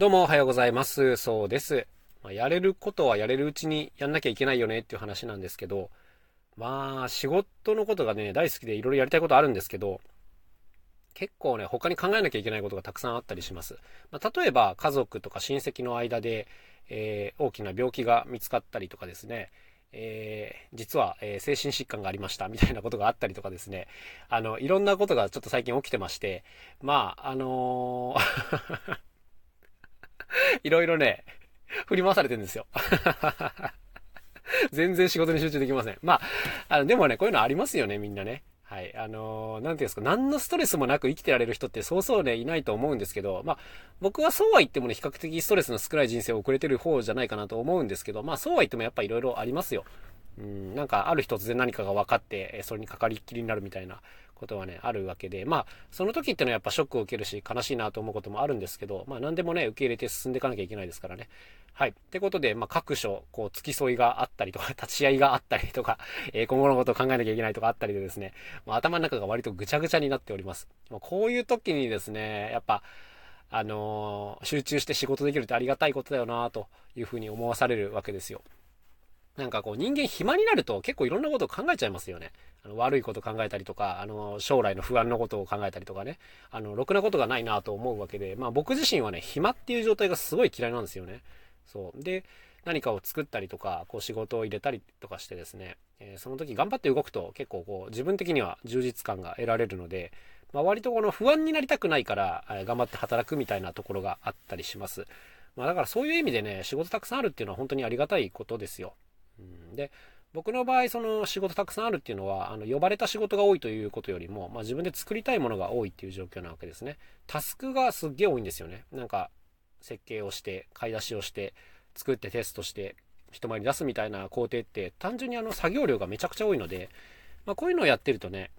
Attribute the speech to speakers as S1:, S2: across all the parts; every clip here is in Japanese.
S1: どうもおはようございます。そうです。まあ、やれることはやれるうちにやんなきゃいけないよねっていう話なんですけど、まあ、仕事のことがね、大好きでいろいろやりたいことあるんですけど、結構ね、他に考えなきゃいけないことがたくさんあったりします。まあ、例えば、家族とか親戚の間で、えー、大きな病気が見つかったりとかですね、えー、実は、えー、精神疾患がありましたみたいなことがあったりとかですね、あの、いろんなことがちょっと最近起きてまして、まあ、あのー いろいろね、振り回されてるんですよ。全然仕事に集中できません。まあ、あの、でもね、こういうのありますよね、みんなね。はい。あのー、なんていうんですか、何のストレスもなく生きてられる人ってそうそうね、いないと思うんですけど、まあ、僕はそうは言ってもね、比較的ストレスの少ない人生を送れてる方じゃないかなと思うんですけど、まあ、そうは言ってもやっぱいろいろありますよ。うん、なんかある日突然何かが分かって、それにかかりっきりになるみたいなことはね、あるわけで、まあ、その時ってのはやっぱショックを受けるし、悲しいなと思うこともあるんですけど、まあ、何でもね、受け入れて進んでいかなきゃいけないですからね。はい。ってことで、まあ、各所、こう、付き添いがあったりとか、立ち会いがあったりとか、えー、今後のことを考えなきゃいけないとかあったりでですね、まあ、頭の中が割とぐちゃぐちゃになっております。まあ、こういう時にですね、やっぱ、あのー、集中して仕事できるってありがたいことだよなというふうに思わされるわけですよ。なんかこう人間暇になると結構いろんなことを考えちゃいますよね。あの悪いこと考えたりとか、あの将来の不安のことを考えたりとかね。あの、ろくなことがないなと思うわけで、まあ僕自身はね、暇っていう状態がすごい嫌いなんですよね。そう。で、何かを作ったりとか、こう仕事を入れたりとかしてですね、えー、その時頑張って動くと結構こう自分的には充実感が得られるので、まあ、割とこの不安になりたくないから、えー、頑張って働くみたいなところがあったりします。まあ、だからそういう意味でね、仕事たくさんあるっていうのは本当にありがたいことですよ。で、僕の場合、その仕事たくさんあるっていうのは、あの、呼ばれた仕事が多いということよりも、まあ、自分で作りたいものが多いっていう状況なわけですね。タスクがすっげえ多いんですよね。なんか、設計をして、買い出しをして、作ってテストして、人前に出すみたいな工程って、単純にあの、作業量がめちゃくちゃ多いので、まあ、こういうのをやってるとね、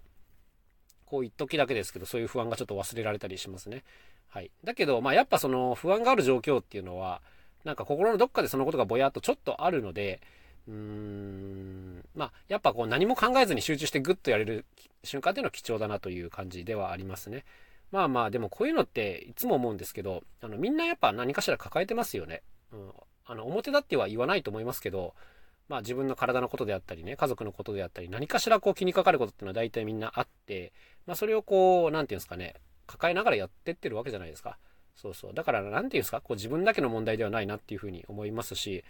S1: こう一時だけですけど、そういう不安がちょっと忘れられたりしますね。はい。だけど、まあ、やっぱその不安がある状況っていうのは、なんか心のどっかでそのことがぼやっとちょっとあるので、うーん、まあ、やっぱこう何も考えずに集中してグッとやれる瞬間っていうのは貴重だなという感じではありますね。まあまあ、でもこういうのっていつも思うんですけど、あの、みんなやっぱ何かしら抱えてますよね。うん。あの、表だっては言わないと思いますけど、まあ自分の体のことであったりね、家族のことであったり、何かしらこう気にかかることっていうのは大体みんなあって、まあそれをこう、なんていうんですかね、抱えながらやってってるわけじゃないですか。そうそう。だから、なんていうんですか、こう自分だけの問題ではないなっていうふうに思いますし、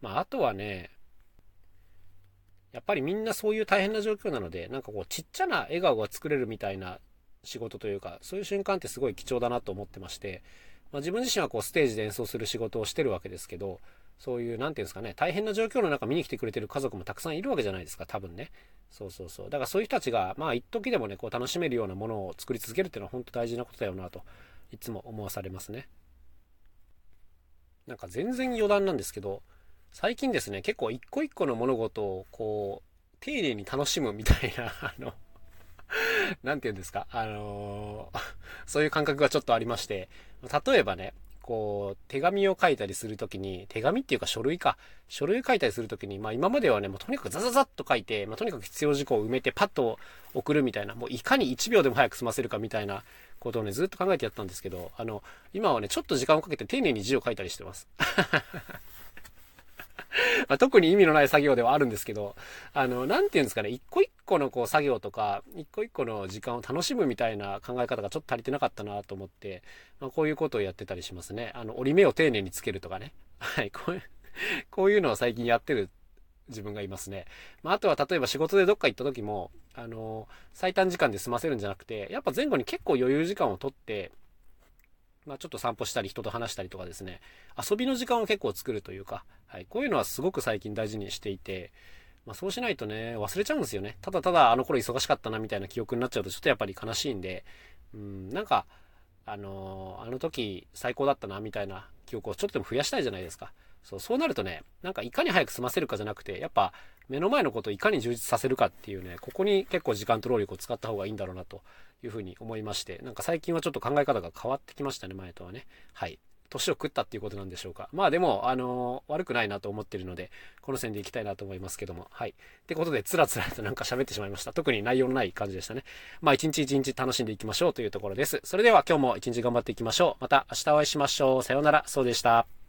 S1: まああとはね、やっぱりみんなそういう大変な状況なので、なんかこうちっちゃな笑顔が作れるみたいな仕事というか、そういう瞬間ってすごい貴重だなと思ってまして、まあ、自分自身はこうステージで演奏する仕事をしてるわけですけど、そういう、なんていうんですかね、大変な状況の中見に来てくれてる家族もたくさんいるわけじゃないですか、多分ね。そうそうそう。だからそういう人たちが、まあ一時でもね、こう楽しめるようなものを作り続けるっていうのは本当大事なことだよなと、いつも思わされますね。なんか全然余談なんですけど、最近ですね、結構一個一個の物事をこう、丁寧に楽しむみたいな、あの、なんて言うんですか、あの、そういう感覚がちょっとありまして、例えばね、こう、手紙を書いたりするときに、手紙っていうか書類か、書類書いたりするときに、まあ今まではね、もうとにかくザザザッと書いて、まあとにかく必要事項を埋めてパッと送るみたいな、もういかに1秒でも早く済ませるかみたいなことをね、ずっと考えてやったんですけど、あの、今はね、ちょっと時間をかけて丁寧に字を書いたりしてます。まあ、特に意味のない作業ではあるんですけど、あの、なんていうんですかね、一個一個のこう作業とか、一個一個の時間を楽しむみたいな考え方がちょっと足りてなかったなと思って、まあ、こういうことをやってたりしますね。あの、折り目を丁寧につけるとかね。はい、こういう、こういうのを最近やってる自分がいますね。まあ、あとは例えば仕事でどっか行った時も、あの、最短時間で済ませるんじゃなくて、やっぱ前後に結構余裕時間をとって、まあ、ちょっと散歩したり人と話したりとかですね、遊びの時間を結構作るというか、はい、こういうのはすごく最近大事にしていて、まあ、そうしないとね、忘れちゃうんですよね。ただただあの頃忙しかったなみたいな記憶になっちゃうとちょっとやっぱり悲しいんで、うん、なんか、あのー、あの時最高だったなみたいな記憶をちょっとでも増やしたいじゃないですか。そう、そうなるとね、なんかいかに早く済ませるかじゃなくて、やっぱ目の前のことをいかに充実させるかっていうね、ここに結構時間と労力を使った方がいいんだろうなというふうに思いまして、なんか最近はちょっと考え方が変わってきましたね、前とはね。はい。年を食ったっていうことなんでしょうか。まあでも、あのー、悪くないなと思ってるので、この線でいきたいなと思いますけども。はい。ってことで、つらつらとなんか喋ってしまいました。特に内容のない感じでしたね。まあ一日一日楽しんでいきましょうというところです。それでは今日も一日頑張っていきましょう。また明日お会いしましょう。さようなら。そうでした。